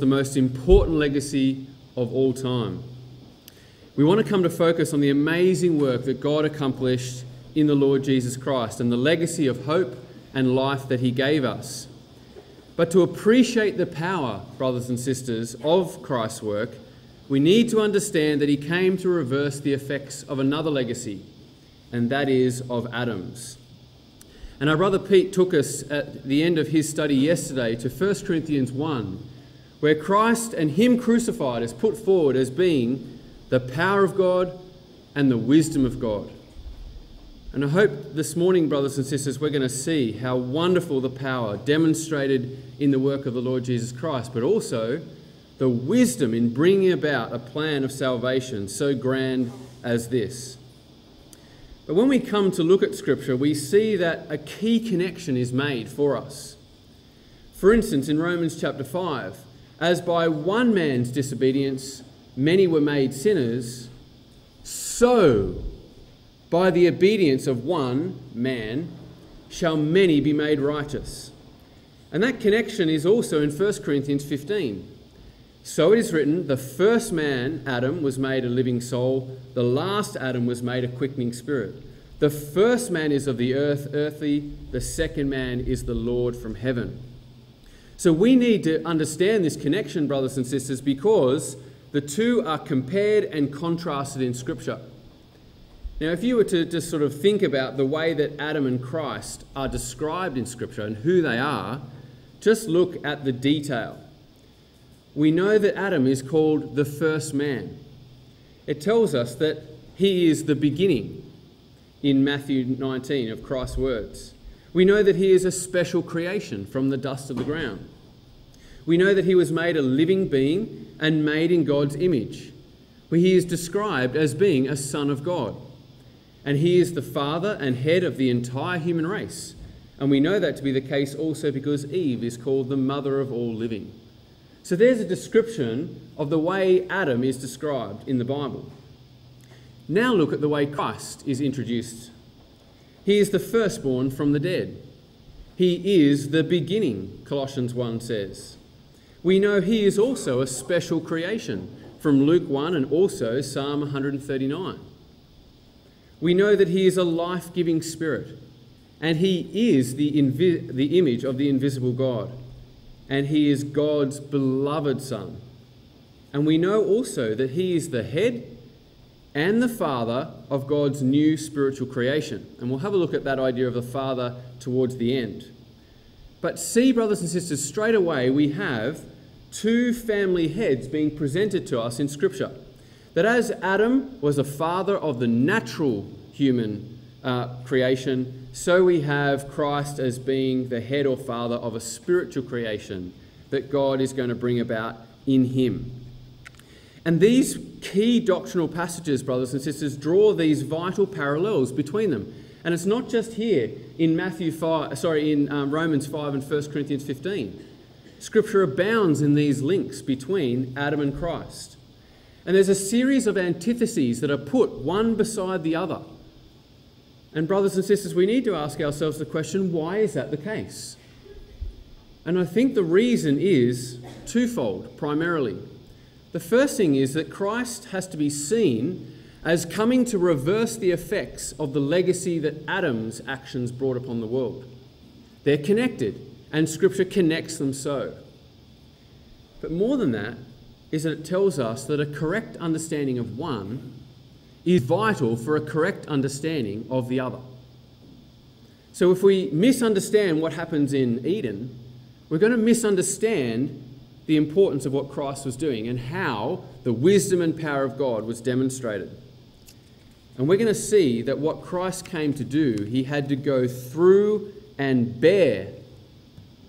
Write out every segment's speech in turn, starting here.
the most important legacy of all time. We want to come to focus on the amazing work that God accomplished in the Lord Jesus Christ and the legacy of hope and life that He gave us. But to appreciate the power, brothers and sisters, of Christ's work, we need to understand that He came to reverse the effects of another legacy, and that is of Adam's. And our brother Pete took us at the end of his study yesterday to 1 Corinthians 1, where Christ and Him crucified is put forward as being the power of God and the wisdom of God. And I hope this morning, brothers and sisters, we're going to see how wonderful the power demonstrated in the work of the Lord Jesus Christ, but also the wisdom in bringing about a plan of salvation so grand as this. But when we come to look at Scripture, we see that a key connection is made for us. For instance, in Romans chapter 5, as by one man's disobedience many were made sinners, so by the obedience of one man shall many be made righteous. And that connection is also in 1 Corinthians 15. So it is written, the first man, Adam, was made a living soul, the last Adam was made a quickening spirit. The first man is of the earth, earthly, the second man is the Lord from heaven. So we need to understand this connection, brothers and sisters, because the two are compared and contrasted in Scripture. Now, if you were to just sort of think about the way that Adam and Christ are described in Scripture and who they are, just look at the detail we know that Adam is called the first man. It tells us that he is the beginning in Matthew 19 of Christ's words. We know that he is a special creation from the dust of the ground. We know that he was made a living being and made in God's image, where he is described as being a son of God. And he is the father and head of the entire human race. And we know that to be the case also because Eve is called the mother of all living. So there's a description of the way Adam is described in the Bible. Now look at the way Christ is introduced. He is the firstborn from the dead. He is the beginning, Colossians 1 says. We know he is also a special creation from Luke 1 and also Psalm 139. We know that he is a life giving spirit and he is the, invi- the image of the invisible God and he is God's beloved Son. And we know also that he is the head and the father of God's new spiritual creation. And we'll have a look at that idea of the father towards the end. But see, brothers and sisters, straight away we have two family heads being presented to us in Scripture. That as Adam was the father of the natural human uh, creation, so we have Christ as being the head or father of a spiritual creation that God is going to bring about in him. And these key doctrinal passages, brothers and sisters, draw these vital parallels between them. And it's not just here in Matthew 5, sorry, in um, Romans 5 and 1 Corinthians 15. Scripture abounds in these links between Adam and Christ. And there's a series of antitheses that are put one beside the other and, brothers and sisters, we need to ask ourselves the question why is that the case? And I think the reason is twofold, primarily. The first thing is that Christ has to be seen as coming to reverse the effects of the legacy that Adam's actions brought upon the world. They're connected, and Scripture connects them so. But more than that, is that it tells us that a correct understanding of one is vital for a correct understanding of the other. So if we misunderstand what happens in Eden, we're going to misunderstand the importance of what Christ was doing and how the wisdom and power of God was demonstrated. And we're going to see that what Christ came to do, he had to go through and bear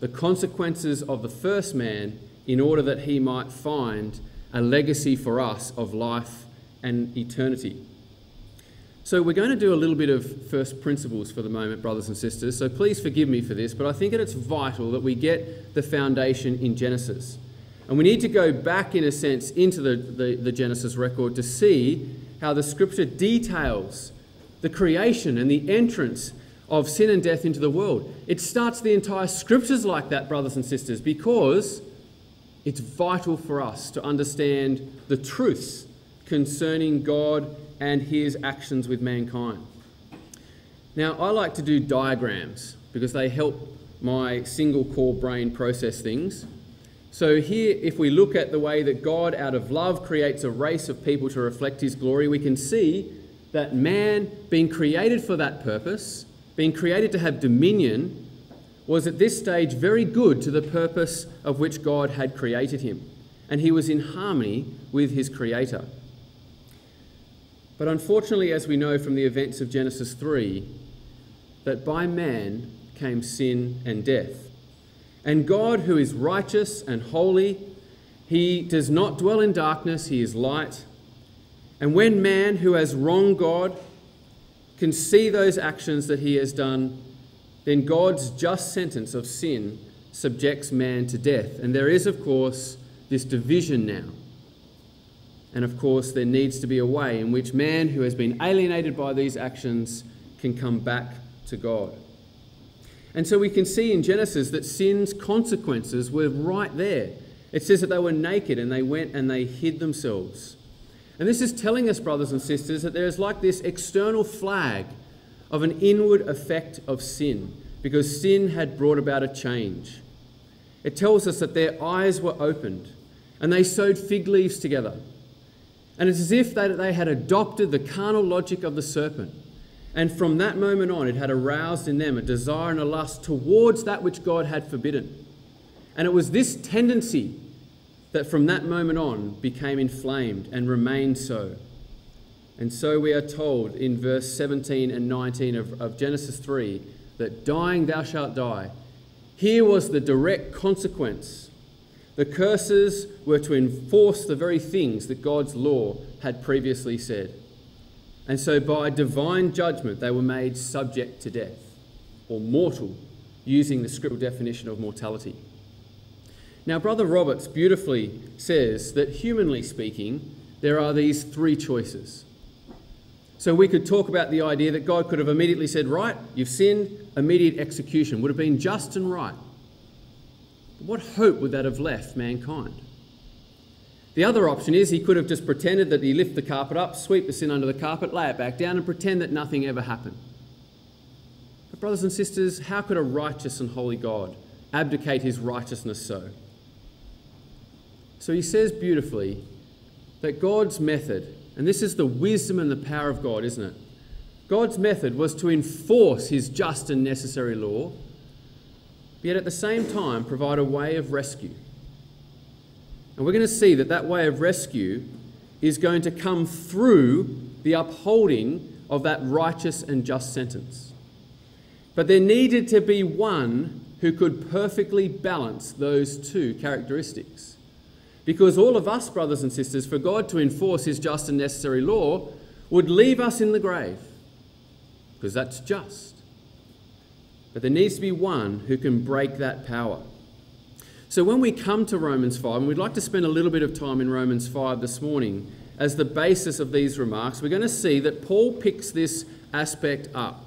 the consequences of the first man in order that he might find a legacy for us of life and eternity. So, we're going to do a little bit of first principles for the moment, brothers and sisters. So, please forgive me for this, but I think that it's vital that we get the foundation in Genesis. And we need to go back, in a sense, into the, the, the Genesis record to see how the scripture details the creation and the entrance of sin and death into the world. It starts the entire scriptures like that, brothers and sisters, because it's vital for us to understand the truths concerning God and his actions with mankind. Now, I like to do diagrams because they help my single core brain process things. So, here, if we look at the way that God, out of love, creates a race of people to reflect his glory, we can see that man, being created for that purpose, being created to have dominion, was at this stage very good to the purpose of which God had created him. And he was in harmony with his Creator. But unfortunately, as we know from the events of Genesis 3, that by man came sin and death. And God, who is righteous and holy, he does not dwell in darkness, he is light. And when man who has wronged God can see those actions that he has done, then God's just sentence of sin subjects man to death. And there is, of course, this division now. And of course, there needs to be a way in which man who has been alienated by these actions can come back to God. And so we can see in Genesis that sin's consequences were right there. It says that they were naked and they went and they hid themselves. And this is telling us, brothers and sisters, that there is like this external flag of an inward effect of sin, because sin had brought about a change. It tells us that their eyes were opened and they sewed fig leaves together. And it's as if they, they had adopted the carnal logic of the serpent and from that moment on, it had aroused in them a desire and a lust towards that which God had forbidden. And it was this tendency that from that moment on became inflamed and remained so. And so we are told in verse 17 and 19 of, of Genesis 3 that dying thou shalt die. Here was the direct consequence. The curses were to enforce the very things that God's law had previously said. And so, by divine judgment, they were made subject to death or mortal, using the scriptural definition of mortality. Now, Brother Roberts beautifully says that, humanly speaking, there are these three choices. So, we could talk about the idea that God could have immediately said, Right, you've sinned, immediate execution would have been just and right. What hope would that have left mankind? The other option is he could have just pretended that he lift the carpet up, sweep the sin under the carpet, lay it back down, and pretend that nothing ever happened. But, brothers and sisters, how could a righteous and holy God abdicate his righteousness so? So he says beautifully that God's method, and this is the wisdom and the power of God, isn't it? God's method was to enforce his just and necessary law, yet at the same time provide a way of rescue. And we're going to see that that way of rescue is going to come through the upholding of that righteous and just sentence. But there needed to be one who could perfectly balance those two characteristics. Because all of us, brothers and sisters, for God to enforce his just and necessary law would leave us in the grave, because that's just. But there needs to be one who can break that power. So when we come to Romans 5, and we'd like to spend a little bit of time in Romans 5 this morning as the basis of these remarks, we're going to see that Paul picks this aspect up.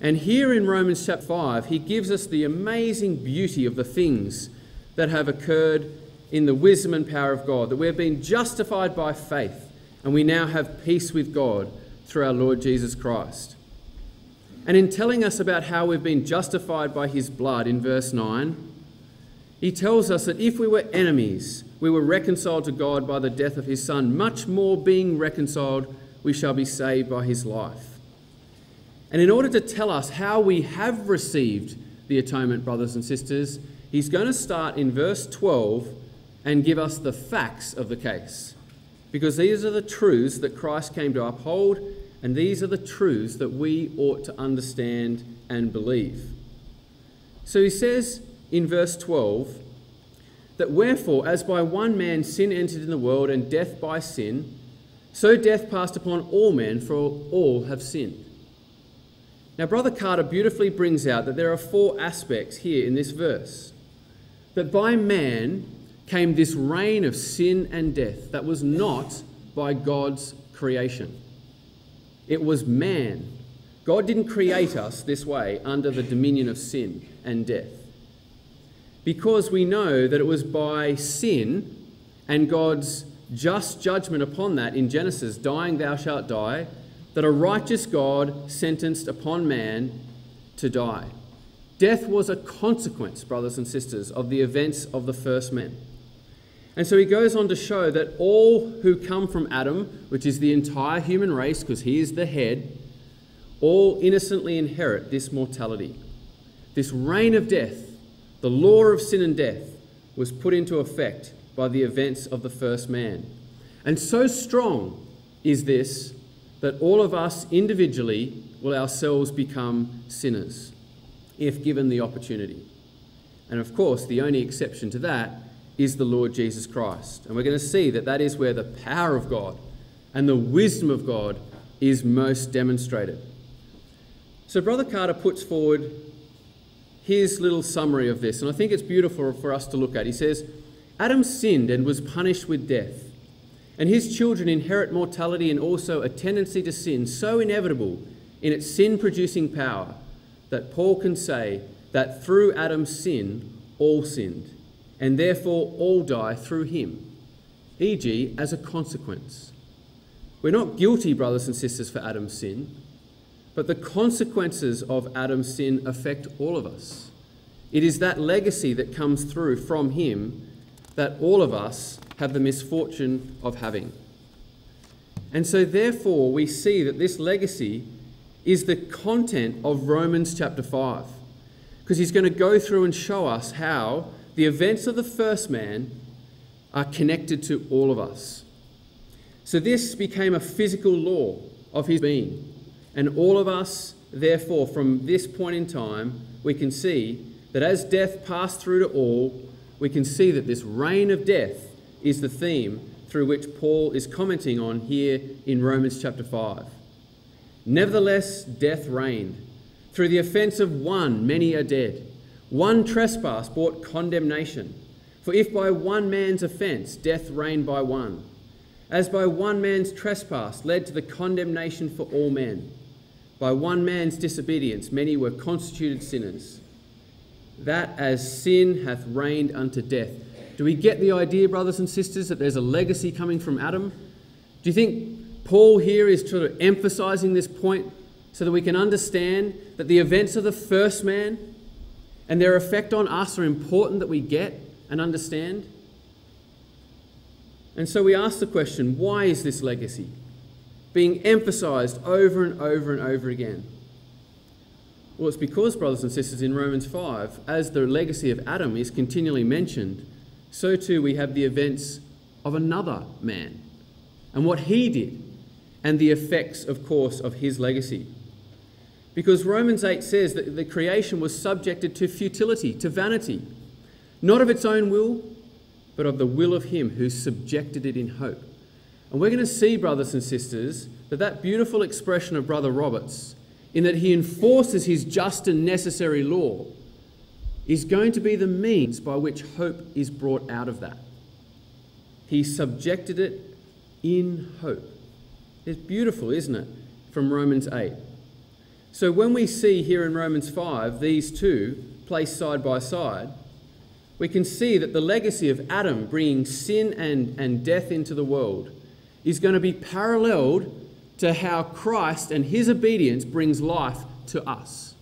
And here in Romans chapter 5, he gives us the amazing beauty of the things that have occurred in the wisdom and power of God, that we have been justified by faith, and we now have peace with God through our Lord Jesus Christ. And in telling us about how we've been justified by his blood in verse 9, he tells us that if we were enemies, we were reconciled to God by the death of his Son. Much more being reconciled, we shall be saved by his life. And in order to tell us how we have received the atonement, brothers and sisters, he's going to start in verse 12 and give us the facts of the case. Because these are the truths that Christ came to uphold, and these are the truths that we ought to understand and believe. So he says, in verse 12 that wherefore, as by one man sin entered in the world and death by sin, so death passed upon all men, for all have sinned. Now, Brother Carter beautifully brings out that there are four aspects here in this verse. That by man came this reign of sin and death that was not by God's creation. It was man. God didn't create us this way under the dominion of sin and death. because we know that it was by sin and God's just judgment upon that in Genesis, dying thou shalt die, that a righteous God sentenced upon man to die. Death was a consequence, brothers and sisters, of the events of the first men. And so he goes on to show that all who come from Adam, which is the entire human race, because he is the head, all innocently inherit this mortality. This reign of death, the law of sin and death, was put into effect by the events of the first man. And so strong is this that all of us individually will ourselves become sinners if given the opportunity. And of course, the only exception to that is the Lord Jesus Christ. And we're going to see that that is where the power of God and the wisdom of God is most demonstrated. So, Brother Carter puts forward his little summary of this, and I think it's beautiful for us to look at. He says, Adam sinned and was punished with death, and his children inherit mortality and also a tendency to sin so inevitable in its sin producing power that Paul can say that through Adam's sin, all sinned, and therefore all die through him, e.g., as a consequence. We're not guilty, brothers and sisters, for Adam's sin, but the consequences of Adam's sin affect all of us. It is that legacy that comes through from him that all of us have the misfortune of having. And so, therefore, we see that this legacy is the content of Romans chapter 5. Because he's going to go through and show us how the events of the first man are connected to all of us. So this became a physical law of his being. And all of us, therefore, from this point in time, we can see that as death passed through to all, we can see that this reign of death is the theme through which Paul is commenting on here in Romans chapter 5. Nevertheless, death reigned. Through the offense of one, many are dead. One trespass brought condemnation. For if by one man's offense death reigned by one, as by one man's trespass led to the condemnation for all men, by one man's disobedience many were constituted sinners. That as sin hath reigned unto death. Do we get the idea, brothers and sisters, that there's a legacy coming from Adam? Do you think Paul here is sort of emphasizing this point so that we can understand that the events of the first man and their effect on us are important that we get and understand. And so we ask the question why is this legacy being emphasized over and over and over again? Well, it's because, brothers and sisters, in Romans 5, as the legacy of Adam is continually mentioned, so too we have the events of another man and what he did and the effects, of course, of his legacy. Because Romans 8 says that the creation was subjected to futility, to vanity, not of its own will, but of the will of him who subjected it in hope. And we're going to see, brothers and sisters, that that beautiful expression of Brother Roberts, in that he enforces his just and necessary law, is going to be the means by which hope is brought out of that. He subjected it in hope. It's beautiful, isn't it? From Romans 8. So when we see here in Romans 5 these two placed side by side, we can see that the legacy of Adam bringing sin and, and death into the world is going to be paralleled to how Christ and his obedience brings life to us,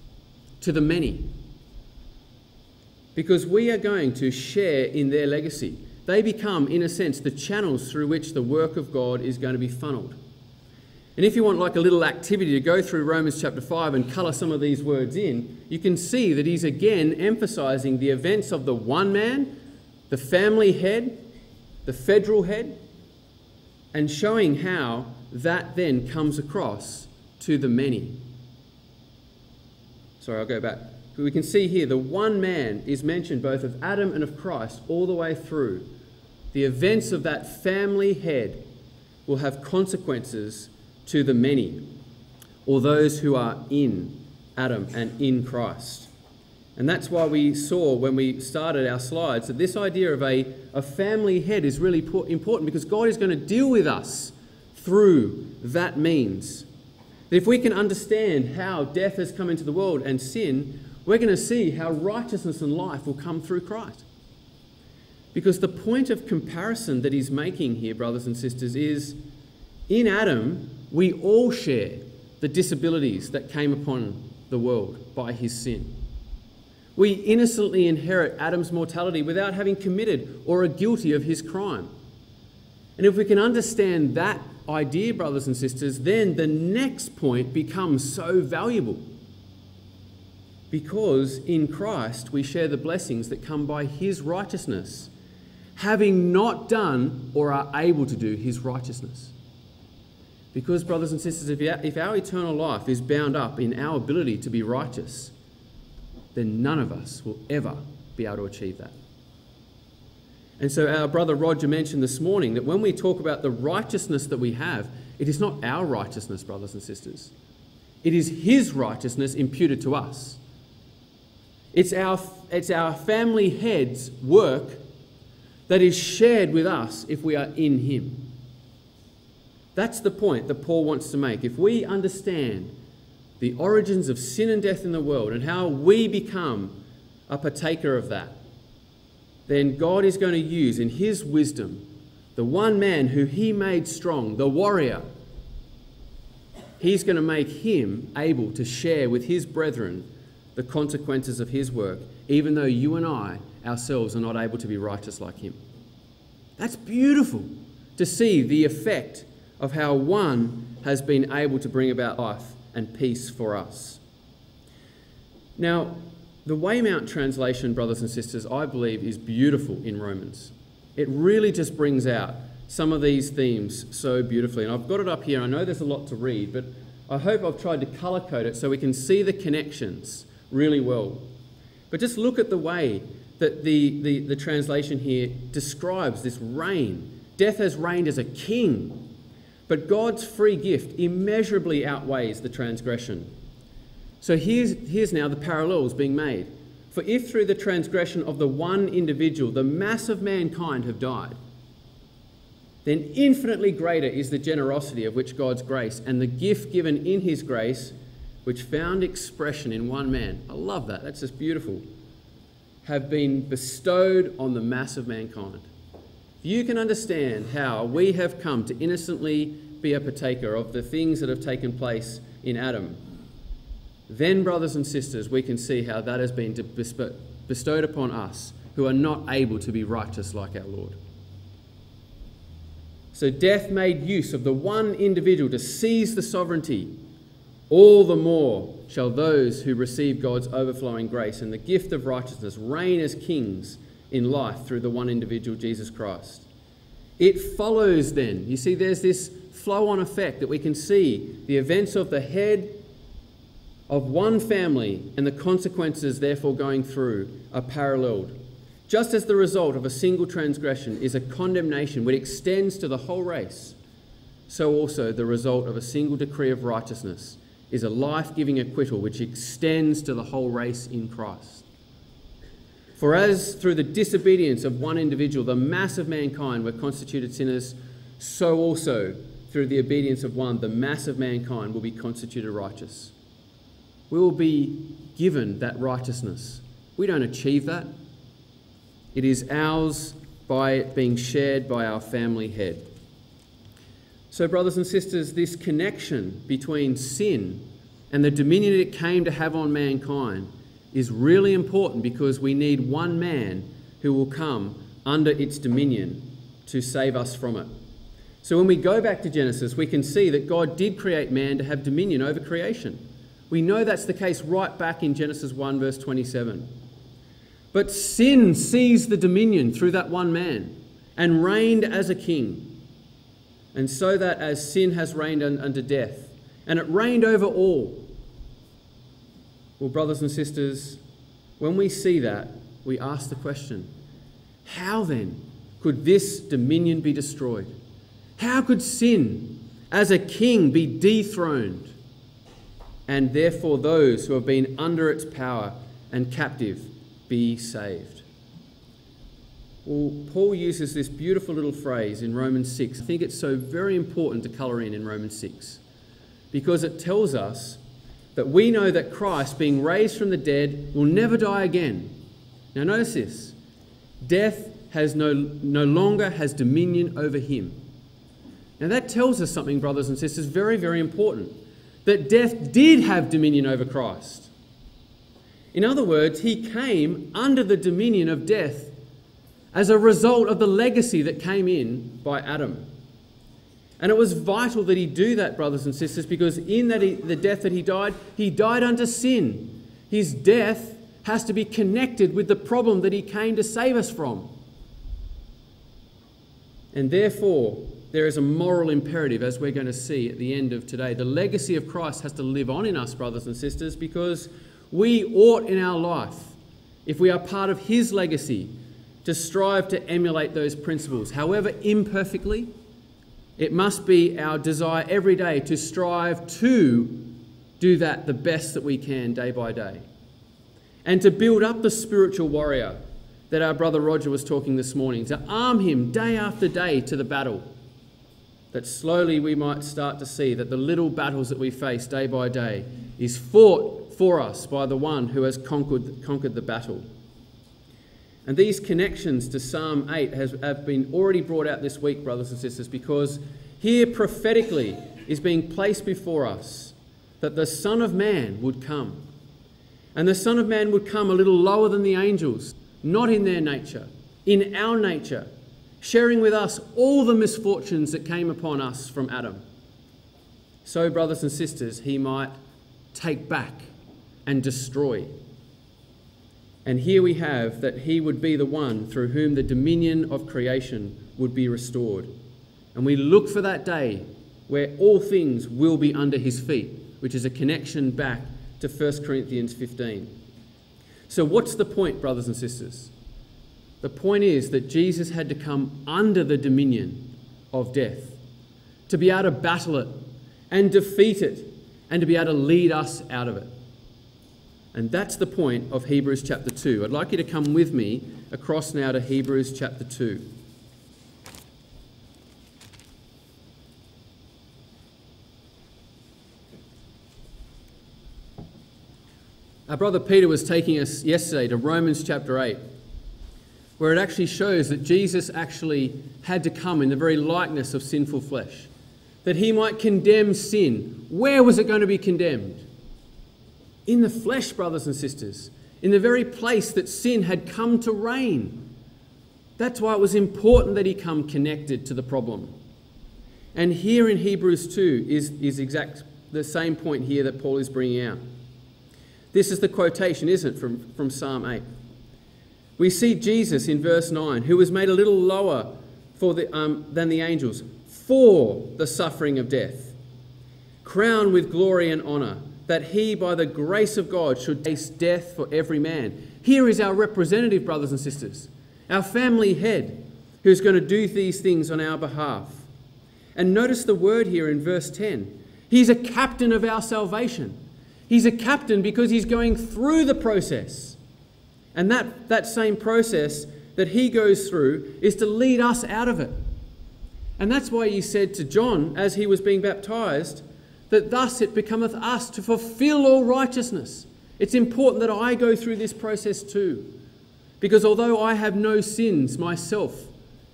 to the many. Because we are going to share in their legacy. They become, in a sense, the channels through which the work of God is going to be funneled. And if you want like a little activity to go through Romans chapter 5 and colour some of these words in, you can see that he's again emphasizing the events of the one man, the family head, the federal head, and showing how that then comes across to the many. Sorry, I'll go back. But we can see here the one man is mentioned both of Adam and of Christ all the way through. The events of that family head will have consequences to the many, or those who are in Adam and in Christ. And that's why we saw when we started our slides that this idea of a, a family head is really important because God is going to deal with us through that means. That if we can understand how death has come into the world and sin, we're going to see how righteousness and life will come through Christ. Because the point of comparison that he's making here, brothers and sisters, is in Adam, we all share the disabilities that came upon the world by his sin. We innocently inherit Adam's mortality without having committed or are guilty of his crime. And if we can understand that idea, brothers and sisters, then the next point becomes so valuable. Because in Christ we share the blessings that come by his righteousness, having not done or are able to do his righteousness. Because, brothers and sisters, if our eternal life is bound up in our ability to be righteous, then none of us will ever be able to achieve that. And so, our brother Roger mentioned this morning that when we talk about the righteousness that we have, it is not our righteousness, brothers and sisters. It is His righteousness imputed to us. It's our, it's our family head's work that is shared with us if we are in Him. That's the point that Paul wants to make. If we understand the origins of sin and death in the world and how we become a partaker of that, then God is going to use in His wisdom the one man who He made strong, the warrior. He's going to make him able to share with his brethren the consequences of his work, even though you and I ourselves are not able to be righteous like him. That's beautiful to see the effect of how one has been able to bring about life and peace for us. Now, the Weymouth translation, brothers and sisters, I believe is beautiful in Romans. It really just brings out some of these themes so beautifully. And I've got it up here. I know there's a lot to read, but I hope I've tried to colour code it so we can see the connections really well. But just look at the way that the, the, the translation here describes this reign. Death has reigned as a king but God's free gift immeasurably outweighs the transgression. So here's, here's now the parallels being made. For if through the transgression of the one individual the mass of mankind have died, then infinitely greater is the generosity of which God's grace and the gift given in his grace, which found expression in one man. I love that. That's just beautiful. Have been bestowed on the mass of mankind If you can understand how we have come to innocently be a partaker of the things that have taken place in Adam, then, brothers and sisters, we can see how that has been bestowed upon us who are not able to be righteous like our Lord. So, death made use of the one individual to seize the sovereignty. All the more shall those who receive God's overflowing grace and the gift of righteousness reign as kings in life through the one individual, Jesus Christ. It follows then. You see, there's this flow on effect that we can see the events of the head of one family and the consequences, therefore, going through are paralleled. Just as the result of a single transgression is a condemnation which extends to the whole race, so also the result of a single decree of righteousness is a life giving acquittal which extends to the whole race in Christ. For as through the disobedience of one individual the mass of mankind were constituted sinners, so also through the obedience of one the mass of mankind will be constituted righteous. We will be given that righteousness. We don't achieve that. It is ours by being shared by our family head. So, brothers and sisters, this connection between sin and the dominion it came to have on mankind is really important because we need one man who will come under its dominion to save us from it. So when we go back to Genesis, we can see that God did create man to have dominion over creation. We know that's the case right back in Genesis 1, verse 27. But sin seized the dominion through that one man and reigned as a king. And so that as sin has reigned under death, and it reigned over all, well, brothers and sisters, when we see that, we ask the question how then could this dominion be destroyed? How could sin as a king be dethroned? And therefore, those who have been under its power and captive be saved. Well, Paul uses this beautiful little phrase in Romans 6. I think it's so very important to colour in in Romans 6 because it tells us that we know that Christ, being raised from the dead, will never die again. Now, notice this death has no, no longer has dominion over him. Now, that tells us something, brothers and sisters, very, very important that death did have dominion over Christ. In other words, he came under the dominion of death as a result of the legacy that came in by Adam. And it was vital that he do that, brothers and sisters, because in that he, the death that he died, he died under sin. His death has to be connected with the problem that he came to save us from. And therefore, there is a moral imperative, as we're going to see at the end of today. The legacy of Christ has to live on in us, brothers and sisters, because we ought in our life, if we are part of His legacy, to strive to emulate those principles. However imperfectly, it must be our desire every day to strive to do that the best that we can day by day. And to build up the spiritual warrior that our brother Roger was talking this morning, to arm him day after day to the battle that slowly we might start to see that the little battles that we face day by day is fought for us by the one who has conquered, conquered the battle. And these connections to Psalm 8 has, have been already brought out this week, brothers and sisters, because here prophetically is being placed before us that the Son of Man would come. And the Son of Man would come a little lower than the angels, not in their nature, in our nature sharing with us all the misfortunes that came upon us from Adam. So, brothers and sisters, he might take back and destroy. And here we have that he would be the one through whom the dominion of creation would be restored. And we look for that day where all things will be under his feet, which is a connection back to 1 Corinthians 15. So, what's the point, brothers and sisters? The point is that Jesus had to come under the dominion of death to be able to battle it and defeat it and to be able to lead us out of it. And that's the point of Hebrews chapter 2. I'd like you to come with me across now to Hebrews chapter 2. Our brother Peter was taking us yesterday to Romans chapter 8 where it actually shows that Jesus actually had to come in the very likeness of sinful flesh, that he might condemn sin. Where was it going to be condemned? In the flesh, brothers and sisters, in the very place that sin had come to reign. That's why it was important that he come connected to the problem. And here in Hebrews 2 is, is exact the same point here that Paul is bringing out. This is the quotation, isn't it, from, from Psalm 8? We see Jesus in verse 9, who was made a little lower for the, um, than the angels for the suffering of death, crowned with glory and honour, that he, by the grace of God, should taste death for every man. Here is our representative, brothers and sisters, our family head, who's going to do these things on our behalf. And notice the word here in verse 10 He's a captain of our salvation. He's a captain because he's going through the process. And that, that same process that he goes through is to lead us out of it. And that's why he said to John, as he was being baptized, that thus it becometh us to fulfill all righteousness. It's important that I go through this process too. Because although I have no sins myself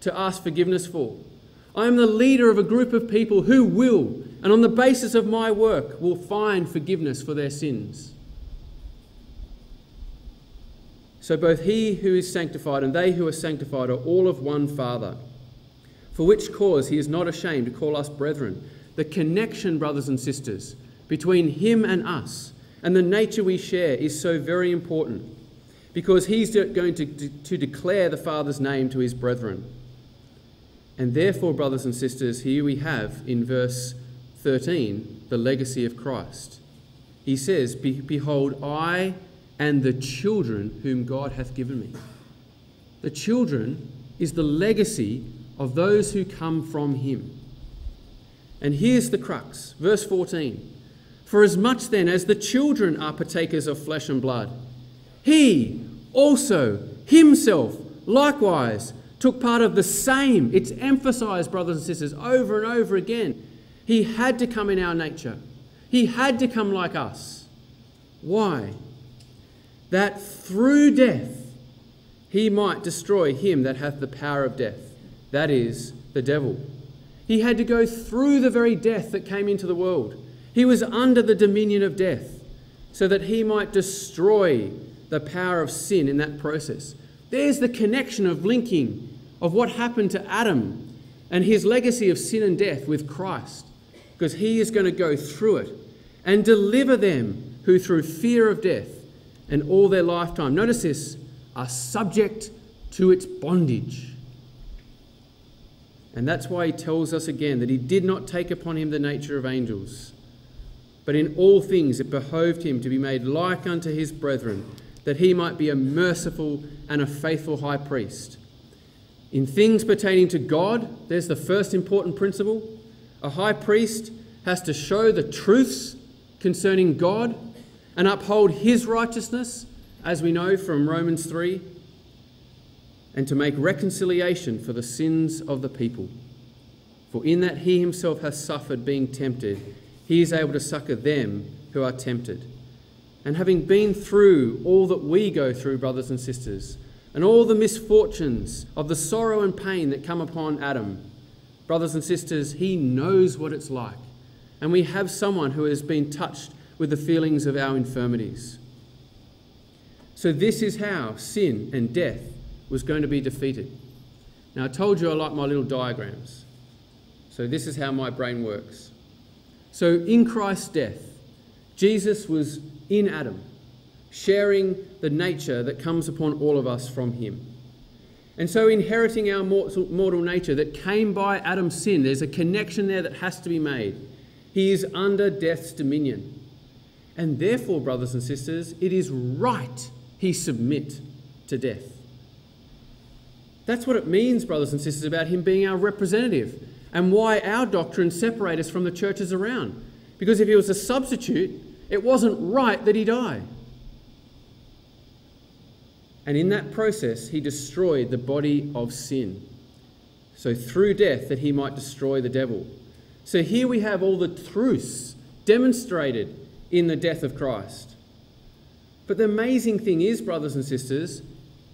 to ask forgiveness for, I am the leader of a group of people who will, and on the basis of my work, will find forgiveness for their sins. So both he who is sanctified and they who are sanctified are all of one Father. For which cause he is not ashamed to call us brethren. The connection, brothers and sisters, between him and us and the nature we share is so very important because he's going to, to declare the Father's name to his brethren. And therefore, brothers and sisters, here we have in verse 13 the legacy of Christ. He says, Behold, I and the children whom God hath given me. The children is the legacy of those who come from him. And here's the crux, verse 14. For as much then as the children are partakers of flesh and blood, he also himself likewise took part of the same. It's emphasized, brothers and sisters, over and over again. He had to come in our nature, he had to come like us Why? That through death he might destroy him that hath the power of death, that is, the devil. He had to go through the very death that came into the world. He was under the dominion of death so that he might destroy the power of sin in that process. There's the connection of linking of what happened to Adam and his legacy of sin and death with Christ, because he is going to go through it and deliver them who, through fear of death and all their lifetime, notice this, are subject to its bondage. And that's why he tells us again that he did not take upon him the nature of angels, but in all things it behoved him to be made like unto his brethren, that he might be a merciful and a faithful high priest. In things pertaining to God, there's the first important principle. A high priest has to show the truths concerning God and uphold his righteousness, as we know from Romans 3 and to make reconciliation for the sins of the people. For in that he himself has suffered being tempted, he is able to succor them who are tempted. And having been through all that we go through, brothers and sisters, and all the misfortunes of the sorrow and pain that come upon Adam, brothers and sisters, he knows what it's like. And we have someone who has been touched with the feelings of our infirmities. So, this is how sin and death was going to be defeated. Now, I told you I like my little diagrams. So, this is how my brain works. So, in Christ's death, Jesus was in Adam, sharing the nature that comes upon all of us from him. And so, inheriting our mortal, nature that came by Adam's sin, there's a connection there that has to be made. He is under death's dominion. And therefore, brothers and sisters, it is right he submit to death. That's what it means, brothers and sisters, about him being our representative and why our doctrine separates us from the churches around. Because if he was a substitute, it wasn't right that he die. And in that process, he destroyed the body of sin. So through death, that he might destroy the devil. So here we have all the truths demonstrated in the death of Christ. But the amazing thing is, brothers and sisters,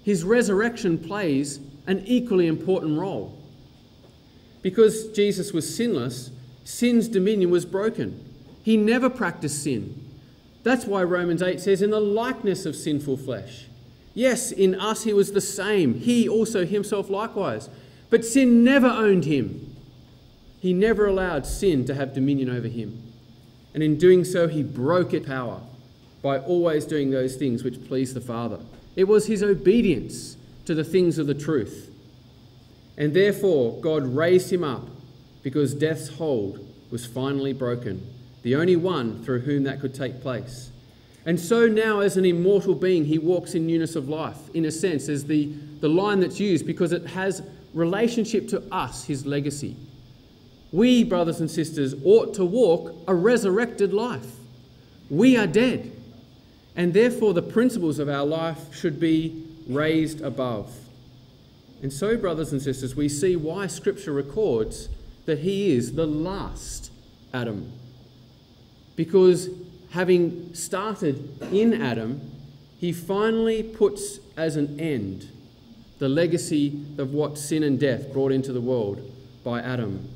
his resurrection plays an equally important role. Because Jesus was sinless, sin's dominion was broken. He never practiced sin. That's why Romans 8 says, in the likeness of sinful flesh. Yes, in us he was the same, he also himself likewise. But sin never owned him. He never allowed sin to have dominion over him. And in doing so, he broke its power by always doing those things which pleased the Father. It was his obedience to the things of the truth. And therefore, God raised him up because death's hold was finally broken, the only one through whom that could take place. And so now, as an immortal being, he walks in newness of life, in a sense, as the, the line that's used because it has relationship to us, his legacy. We, brothers and sisters, ought to walk a resurrected life. We are dead. And therefore, the principles of our life should be raised above. And so, brothers and sisters, we see why Scripture records that he is the last Adam. Because having started in Adam, he finally puts as an end the legacy of what sin and death brought into the world by Adam.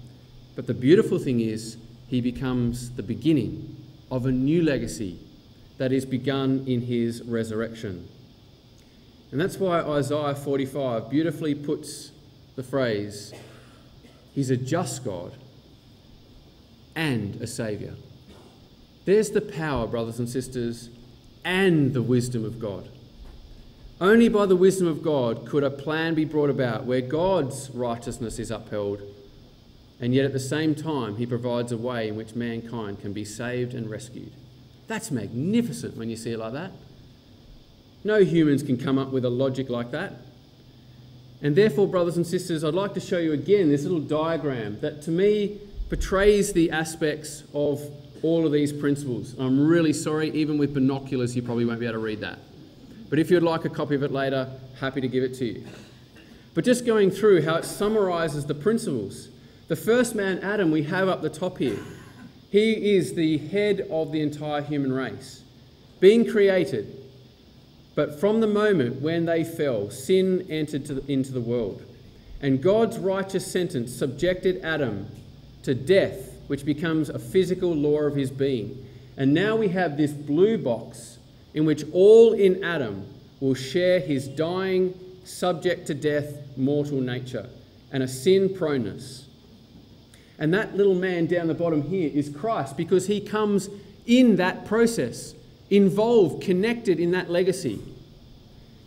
But the beautiful thing is, he becomes the beginning of a new legacy that is begun in his resurrection. And that's why Isaiah 45 beautifully puts the phrase, He's a just God and a Saviour. There's the power, brothers and sisters, and the wisdom of God. Only by the wisdom of God could a plan be brought about where God's righteousness is upheld, and yet at the same time, He provides a way in which mankind can be saved and rescued. That's magnificent when you see it like that. No humans can come up with a logic like that. And therefore, brothers and sisters, I'd like to show you again this little diagram that to me portrays the aspects of all of these principles. I'm really sorry, even with binoculars, you probably won't be able to read that. But if you'd like a copy of it later, happy to give it to you. But just going through how it summarizes the principles. The first man, Adam, we have up the top here. He is the head of the entire human race. being created. But from the moment when they fell, sin entered the, into the world. And God's righteous sentence subjected Adam to death, which becomes a physical law of his being. And now we have this blue box in which all in Adam will share his dying, subject to death, mortal nature and a sin proneness. And that little man down the bottom here is Christ because he comes in that process, involved, connected in that legacy.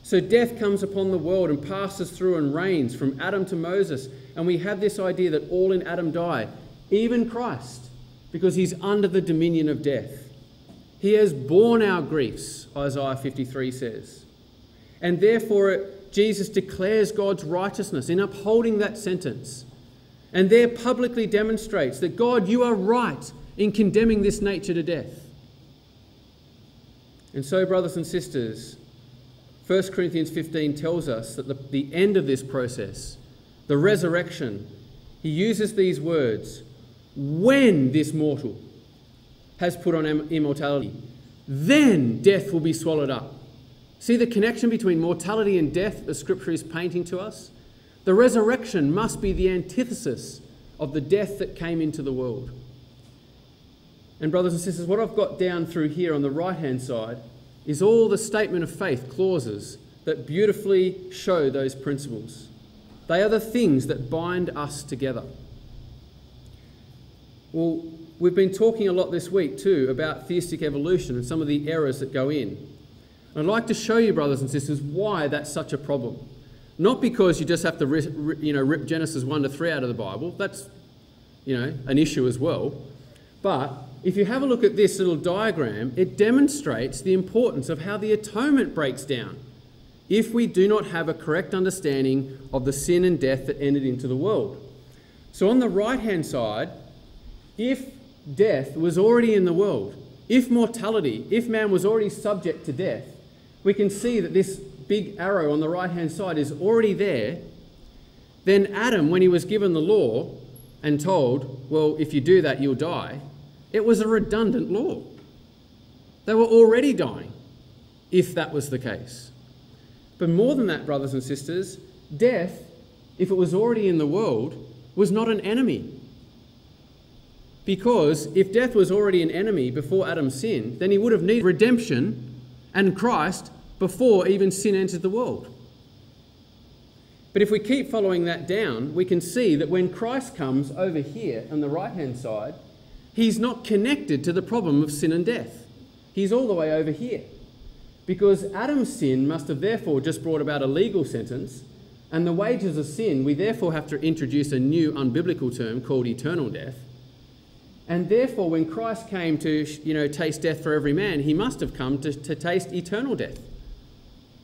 So death comes upon the world and passes through and reigns from Adam to Moses. And we have this idea that all in Adam die, even Christ, because he's under the dominion of death. He has borne our griefs, Isaiah 53 says. And therefore, Jesus declares God's righteousness in upholding that sentence. And there publicly demonstrates that God, you are right in condemning this nature to death. And so, brothers and sisters, 1 Corinthians 15 tells us that the, the end of this process, the resurrection, he uses these words when this mortal has put on immortality, then death will be swallowed up. See the connection between mortality and death the scripture is painting to us? The resurrection must be the antithesis of the death that came into the world. And, brothers and sisters, what I've got down through here on the right hand side is all the statement of faith clauses that beautifully show those principles. They are the things that bind us together. Well, we've been talking a lot this week too about theistic evolution and some of the errors that go in. I'd like to show you, brothers and sisters, why that's such a problem. Not because you just have to you know, rip Genesis 1 to 3 out of the Bible, that's you know, an issue as well. But if you have a look at this little diagram, it demonstrates the importance of how the atonement breaks down if we do not have a correct understanding of the sin and death that entered into the world. So, on the right hand side, if death was already in the world, if mortality, if man was already subject to death, we can see that this big arrow on the right hand side is already there. Then Adam, when he was given the law and told, well, if you do that, you'll die, it was a redundant law. They were already dying, if that was the case. But more than that, brothers and sisters, death, if it was already in the world, was not an enemy. Because if death was already an enemy before Adam sinned, then he would have needed redemption and Christ before even sin entered the world. But if we keep following that down, we can see that when Christ comes over here on the right hand side, he's not connected to the problem of sin and death. He's all the way over here. Because Adam's sin must have therefore just brought about a legal sentence, and the wages of sin, we therefore have to introduce a new unbiblical term called eternal death. And therefore, when Christ came to you know, taste death for every man, he must have come to, to taste eternal death,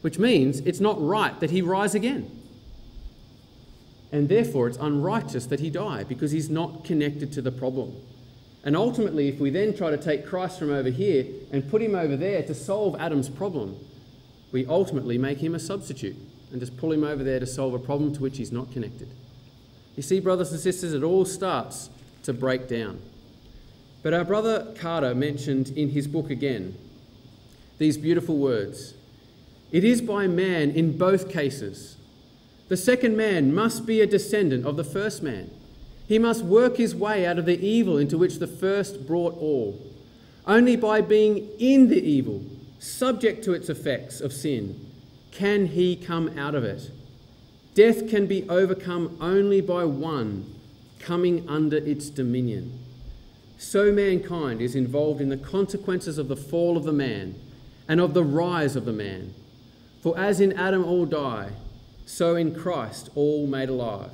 which means it's not right that he rise again. And therefore, it's unrighteous that he die because he's not connected to the problem. And ultimately, if we then try to take Christ from over here and put him over there to solve Adam's problem, we ultimately make him a substitute and just pull him over there to solve a problem to which he's not connected. You see, brothers and sisters, it all starts to break down. But our brother Carter mentioned in his book again these beautiful words It is by man in both cases. The second man must be a descendant of the first man. He must work his way out of the evil into which the first brought all. Only by being in the evil, subject to its effects of sin, can he come out of it. Death can be overcome only by one coming under its dominion so mankind is involved in the consequences of the fall of the man and of the rise of the man. For as in Adam all die, so in Christ all made alive.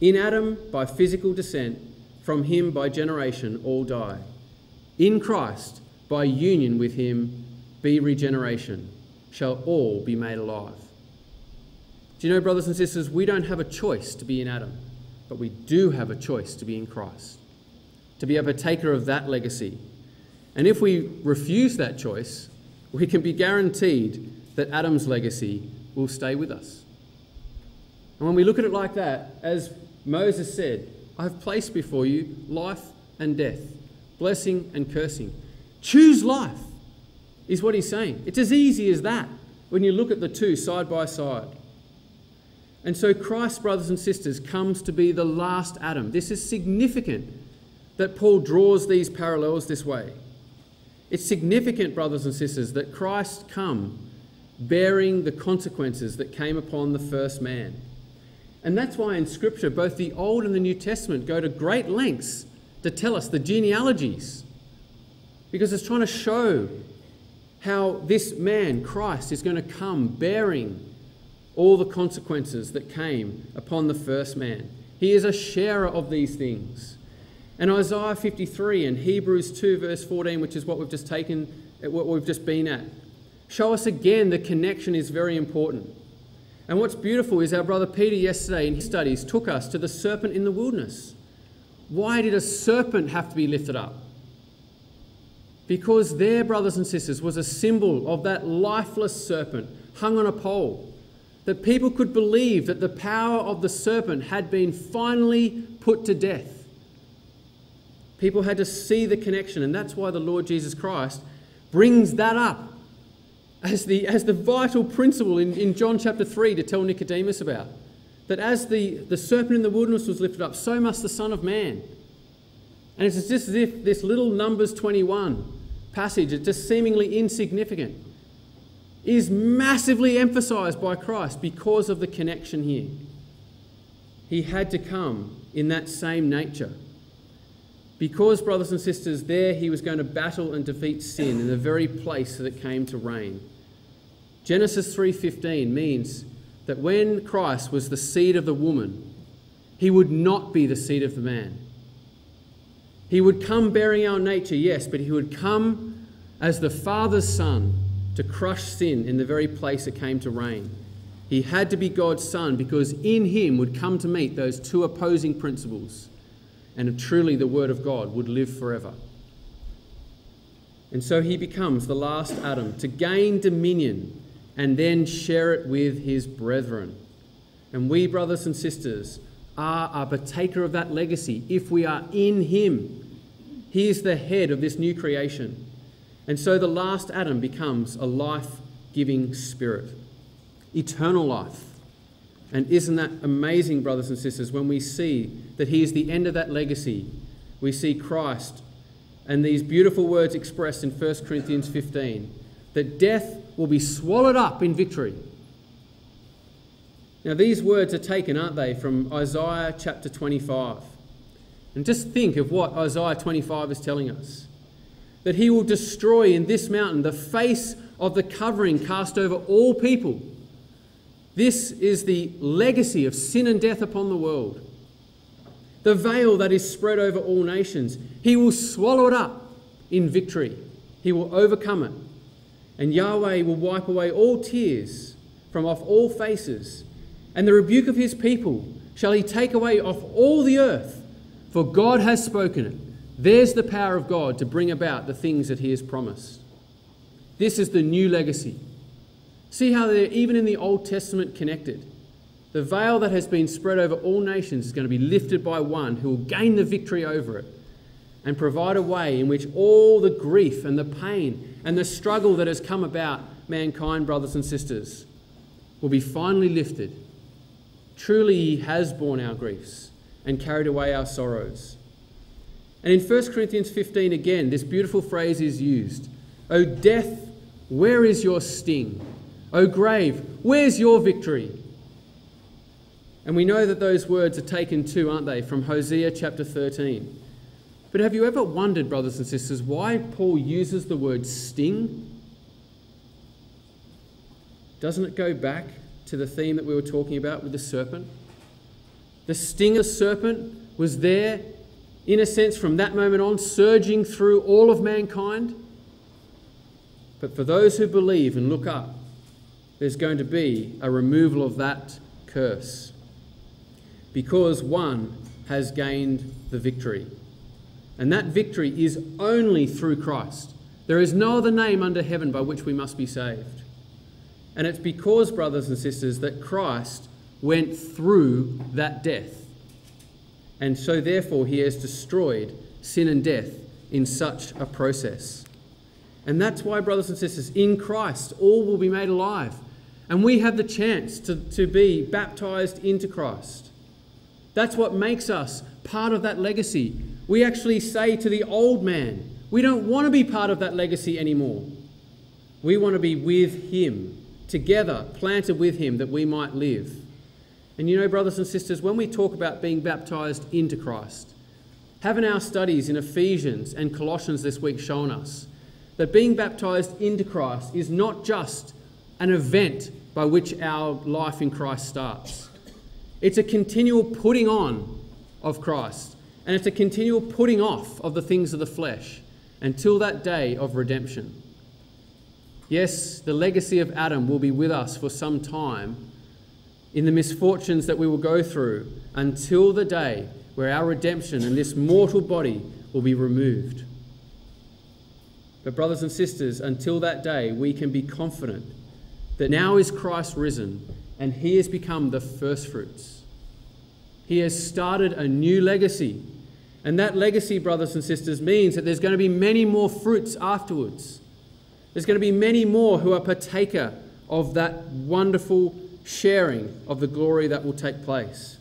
In Adam, by physical descent, from him by generation all die. In Christ, by union with him, be regeneration, shall all be made alive. Do you know, brothers and sisters, we don't have a choice to be in Adam, but we do have a choice to be in Christ to be a partaker of that legacy. And if we refuse that choice, we can be guaranteed that Adam's legacy will stay with us. And when we look at it like that, as Moses said, I have placed before you life and death, blessing and cursing. Choose life. is what he's saying. It's as easy as that when you look at the two side by side. And so Christ, brothers and sisters, comes to be the last Adam. This is significant that Paul draws these parallels this way. It's significant, brothers and sisters, that Christ come bearing the consequences that came upon the first man. And that's why in Scripture, both the Old and the New Testament go to great lengths to tell us the genealogies. Because it's trying to show how this man, Christ, is going to come bearing all the consequences that came upon the first man. He is a sharer of these things. And Isaiah 53 and Hebrews 2, verse 14, which is what we've just taken, what we've just been at, show us again the connection is very important. And what's beautiful is our brother Peter yesterday in his studies took us to the serpent in the wilderness. Why did a serpent have to be lifted up? Because there brothers and sisters was a symbol of that lifeless serpent hung on a pole that people could believe that the power of the serpent had been finally put to death. People had to see the connection, and that's why the Lord Jesus Christ brings that up as the, as the vital principle in, in John chapter 3 to tell Nicodemus about. That as the, the serpent in the wilderness was lifted up, so must the Son of Man. And it's just as if this little Numbers 21 passage, it's just seemingly insignificant is massively emphasized by Christ because of the connection here. He had to come in that same nature. Because, brothers and sisters, there he was going to battle and defeat sin in the very place that it came to reign. Genesis 3:15 means that when Christ was the seed of the woman, he would not be the seed of the man. He would come bearing our nature, yes, but he would come as the Father's son to crush sin in the very place it came to reign. He had to be God's son because in him would come to meet those two opposing principles, and truly the Word of God would live forever. And so he becomes the last Adam to gain dominion and then share it with his brethren. And we, brothers and sisters, are a partaker of that legacy if we are in him. He is the head of this new creation. And so the last Adam becomes a life giving spirit, eternal life. And isn't that amazing, brothers and sisters, when we see that he is the end of that legacy? We see Christ and these beautiful words expressed in 1 Corinthians 15 that death will be swallowed up in victory. Now, these words are taken, aren't they, from Isaiah chapter 25. And just think of what Isaiah 25 is telling us that he will destroy in this mountain the face of the covering cast over all people. This is the legacy of sin and death upon the world. The veil that is spread over all nations, he will swallow it up in victory. He will overcome it. And Yahweh will wipe away all tears from off all faces. And the rebuke of his people shall he take away off all the earth, for God has spoken it. There's the power of God to bring about the things that He has promised. This is the new legacy. See how they're even in the Old Testament connected. The veil that has been spread over all nations is going to be lifted by one who will gain the victory over it and provide a way in which all the grief and the pain and the struggle that has come about mankind, brothers and sisters, will be finally lifted. Truly, He has borne our griefs and carried away our sorrows. And in 1 Corinthians 15, again, this beautiful phrase is used O death, where is your sting? O grave, where's your victory? And we know that those words are taken too, aren't they, from Hosea chapter 13. But have you ever wondered, brothers and sisters, why Paul uses the word sting? Doesn't it go back to the theme that we were talking about with the serpent? The sting of serpent was there in a sense, from that moment on, surging through all of mankind. But for those who believe and look up, there's going to be a removal of that curse because one has gained the victory. And that victory is only through Christ. There is no other name under heaven by which we must be saved. And it's because, brothers and sisters, that Christ went through that death and so therefore he has destroyed sin and death in such a process. And that's why, brothers and sisters, in Christ, all will be made alive. And we have the chance to, to be baptized into Christ. That's what makes us part of that legacy. We actually say to the old man, we don't want to be part of that legacy anymore. We want to be with him, together, planted with him, that we might live. And you know, brothers and sisters, when we talk about being baptized into Christ, haven't our studies in Ephesians and Colossians this week shown us that being baptized into Christ is not just an event by which our life in Christ starts? It's a continual putting on of Christ, and it's a continual putting off of the things of the flesh until that day of redemption. Yes, the legacy of Adam will be with us for some time in the misfortunes that we will go through until the day where our redemption and this mortal body will be removed. But, brothers and sisters, until that day, we can be confident that now is Christ risen and he has become the firstfruits. He has started a new legacy. And that legacy, brothers and sisters, means that there's going to be many more fruits afterwards. There's going to be many more who are partaker of that wonderful sharing of the glory that will take place.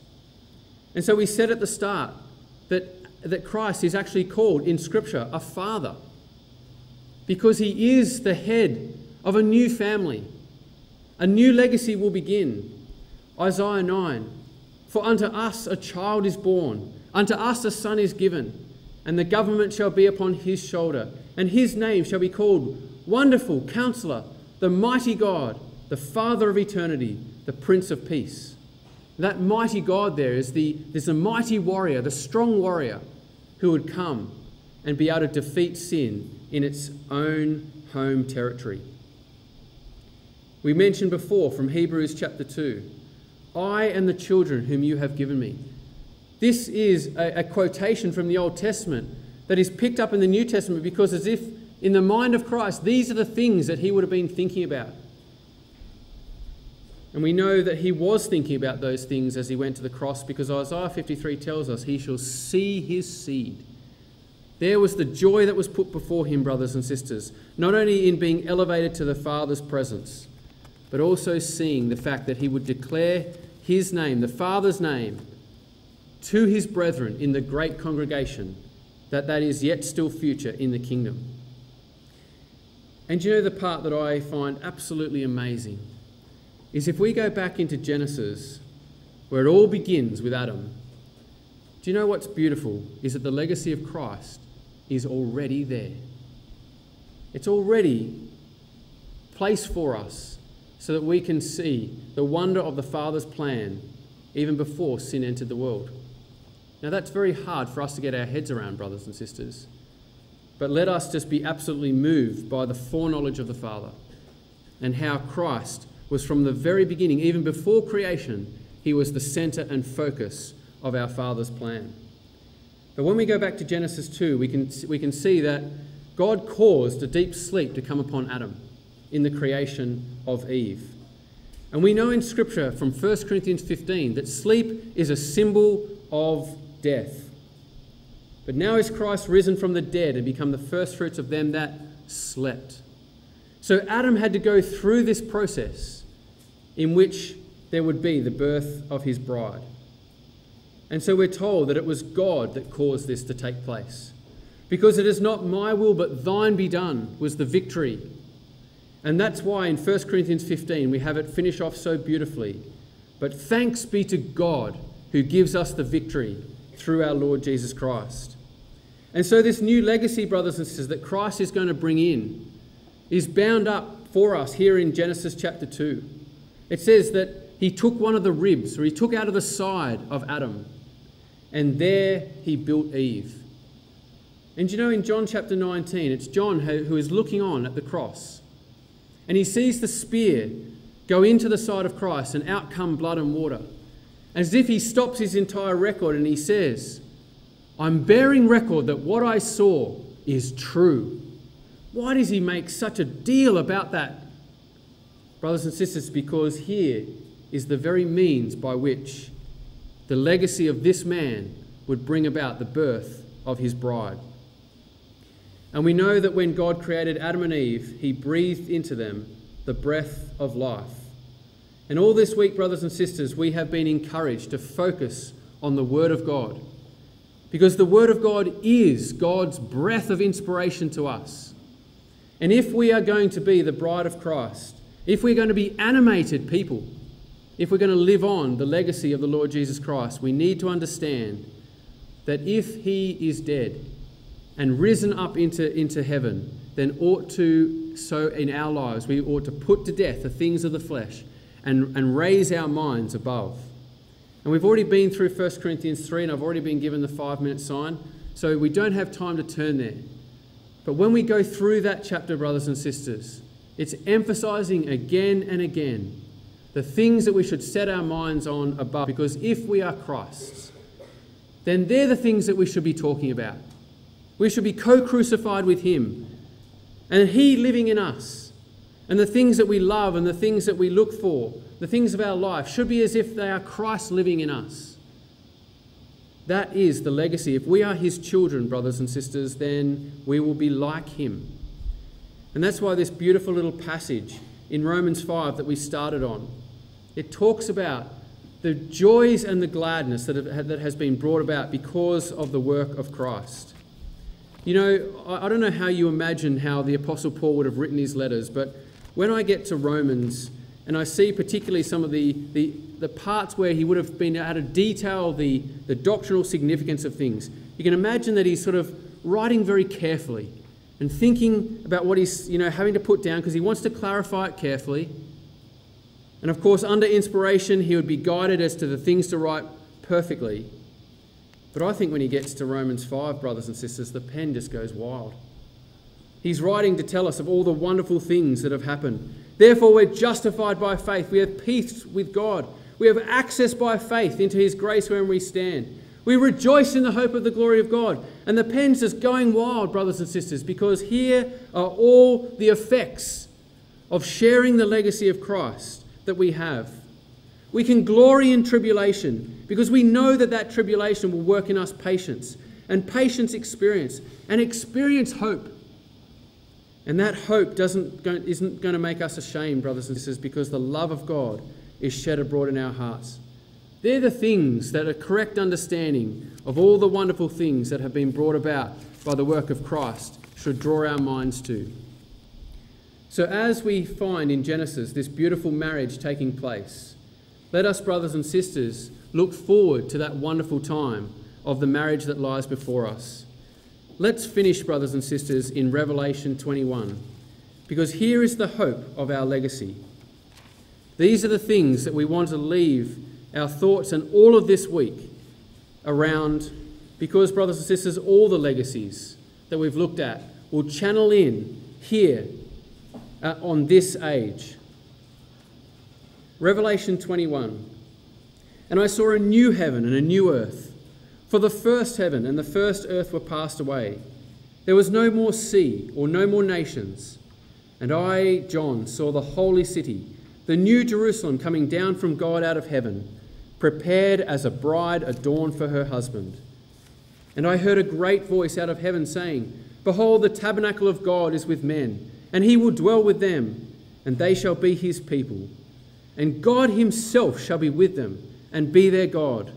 And so we said at the start that, that Christ is actually called in Scripture a father because he is the head of a new family. A new legacy will begin. Isaiah 9 For unto us a child is born, unto us a son is given, and the government shall be upon his shoulder, and his name shall be called Wonderful Counselor, the Mighty God, the Father of eternity, the Prince of Peace. That mighty God there is the, there's a mighty warrior, the strong warrior who would come and be able to defeat sin in its own home territory. We mentioned before from Hebrews chapter 2 I and the children whom you have given me. This is a, a, quotation from the Old Testament that is picked up in the New Testament because, as if in the mind of Christ, these are the things that he would have been thinking about. And we know that he was thinking about those things as he went to the cross because Isaiah 53 tells us he shall see his seed there was the joy that was put before him, brothers and sisters, not only in being elevated to the Father's presence, but also seeing the fact that he would declare his name, the Father's name, to his brethren in the great congregation, that that is yet still future in the kingdom. And you know the part that I find absolutely amazing is if we go back into Genesis, where it all begins with Adam. Do you know what's beautiful? Is that the legacy of Christ is already there. It's already placed for us so that we can see the wonder of the Father's plan even before sin entered the world. Now, that's very hard for us to get our heads around, brothers and sisters. But let us just be absolutely moved by the foreknowledge of the Father and how Christ was from the very beginning, even before creation, he was the centre and focus of our Father's plan. But when we go back to Genesis 2, we can, we can see that God caused a deep sleep to come upon Adam in the creation of Eve. And we know in Scripture from 1 Corinthians 15 that sleep is a symbol of death. But now is Christ risen from the dead and become the firstfruits of them that slept. So Adam had to go through this process in which there would be the birth of his bride. And so we're told that it was God that caused this to take place. Because it is not my will, but thine be done, was the victory. And that's why in 1 Corinthians 15 we have it finish off so beautifully. But thanks be to God who gives us the victory through our Lord Jesus Christ. And so, this new legacy, brothers and sisters, that Christ is going to bring in is bound up for us here in Genesis chapter 2. It says that he took one of the ribs, or he took out of the side of Adam, and there he built Eve. And you know, in John chapter 19, it's John who is looking on at the cross. And he sees the spear go into the side of Christ, and out come blood and water. As if he stops his entire record and he says, I'm bearing record that what I saw is true. Why does he make such a deal about that? Brothers and sisters, because here is the very means by which the legacy of this man would bring about the birth of his bride. And we know that when God created Adam and Eve, he breathed into them the breath of life. And all this week, brothers and sisters, we have been encouraged to focus on the Word of God. Because the Word of God is God's breath of inspiration to us. And if we are going to be the bride of Christ, if we're going to be animated people, if we're going to live on the legacy of the Lord Jesus Christ, we need to understand that if He is dead and risen up into, into heaven, then ought to, so in our lives, we ought to put to death the things of the flesh and, and raise our minds above. And we've already been through 1 Corinthians 3, and I've already been given the five minute sign, so we don't have time to turn there. But when we go through that chapter, brothers and sisters, it's emphasizing again and again the things that we should set our minds on above. Because if we are Christ's, then they're the things that we should be talking about. We should be co crucified with Him and He living in us. And the things that we love and the things that we look for, the things of our life, should be as if they are Christ living in us. That is the legacy. If we are His children, brothers and sisters, then we will be like Him. And that's why this beautiful little passage in Romans 5 that we started on, it talks about the joys and the gladness that, have, that has been brought about because of the work of Christ. You know, I, I don't know how you imagine how the Apostle Paul would have written his letters, but when I get to Romans and I see particularly some of the, the, the parts where he would have been able to detail the, the doctrinal significance of things, you can imagine that he's sort of writing very carefully and thinking about what he's you know having to put down because he wants to clarify it carefully. And of course, under inspiration, he would be guided as to the things to write perfectly. But I think when he gets to Romans 5, brothers and sisters, the pen just goes wild. He's writing to tell us of all the wonderful things that have happened. Therefore, we're justified by faith. We have peace with God. We have access by faith into his grace wherein we stand. We rejoice in the hope of the glory of God. And the pen's just going wild, brothers and sisters, because here are all the effects of sharing the legacy of Christ that we have. We can glory in tribulation because we know that that tribulation will work in us patience, and patience experience, and experience hope. And that hope doesn't, isn't going to make us ashamed, brothers and sisters, because the love of God is shed abroad in our hearts. They're the things that a correct understanding of all the wonderful things that have been brought about by the work of Christ should draw our minds to. So, as we find in Genesis this beautiful marriage taking place, let us, brothers and sisters, look forward to that wonderful time of the marriage that lies before us. Let's finish, brothers and sisters, in Revelation 21, because here is the hope of our legacy. These are the things that we want to leave our thoughts and all of this week around because, brothers and sisters, all the legacies that we've looked at will channel in here uh, on this age. Revelation 21. And I saw a new heaven and a new earth, for the first heaven and the first earth were passed away. There was no more sea or no more nations. And I, John, saw the holy city, the new Jerusalem coming down from God out of heaven prepared as a bride adorned for her husband. And I heard a great voice out of heaven saying, Behold, the tabernacle of God is with men, and he will dwell with them, and they shall be his people. And God himself shall be with them, and be their God.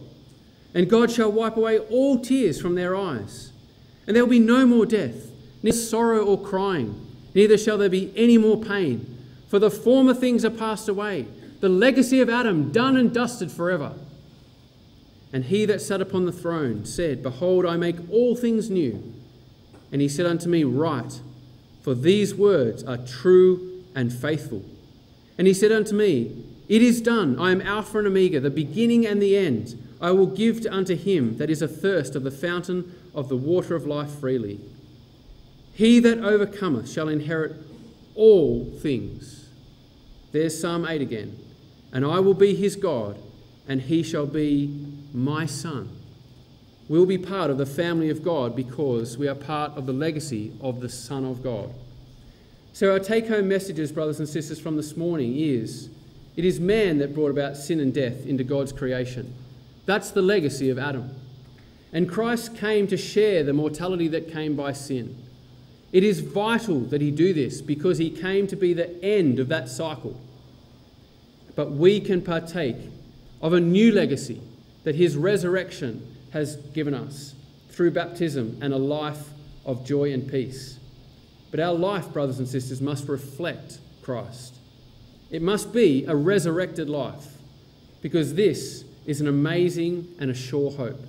And God shall wipe away all tears from their eyes. And there will be no more death, neither sorrow or crying, neither shall there be any more pain, for the former things are passed away the legacy of Adam done and dusted forever. And he that sat upon the throne said, Behold, I make all things new. And he said unto me, Write, for these words are true and faithful. And he said unto me, It is done. I am Alpha and Omega, the beginning and the end. I will give unto him that is athirst of the fountain of the water of life freely. He that overcometh shall inherit all things. There's Psalm 8 again and I will be his God, and he shall be my son. We'll be part of the family of God because we are part of the legacy of the Son of God. So, our take home messages, brothers and sisters, from this morning is it is man that brought about sin and death into God's creation. That's the legacy of Adam. And Christ came to share the mortality that came by sin. It is vital that he do this because he came to be the end of that cycle. But we can partake of a new legacy that his resurrection has given us through baptism and a life of joy and peace. But our life, brothers and sisters, must reflect Christ. It must be a resurrected life because this is an amazing and a sure hope.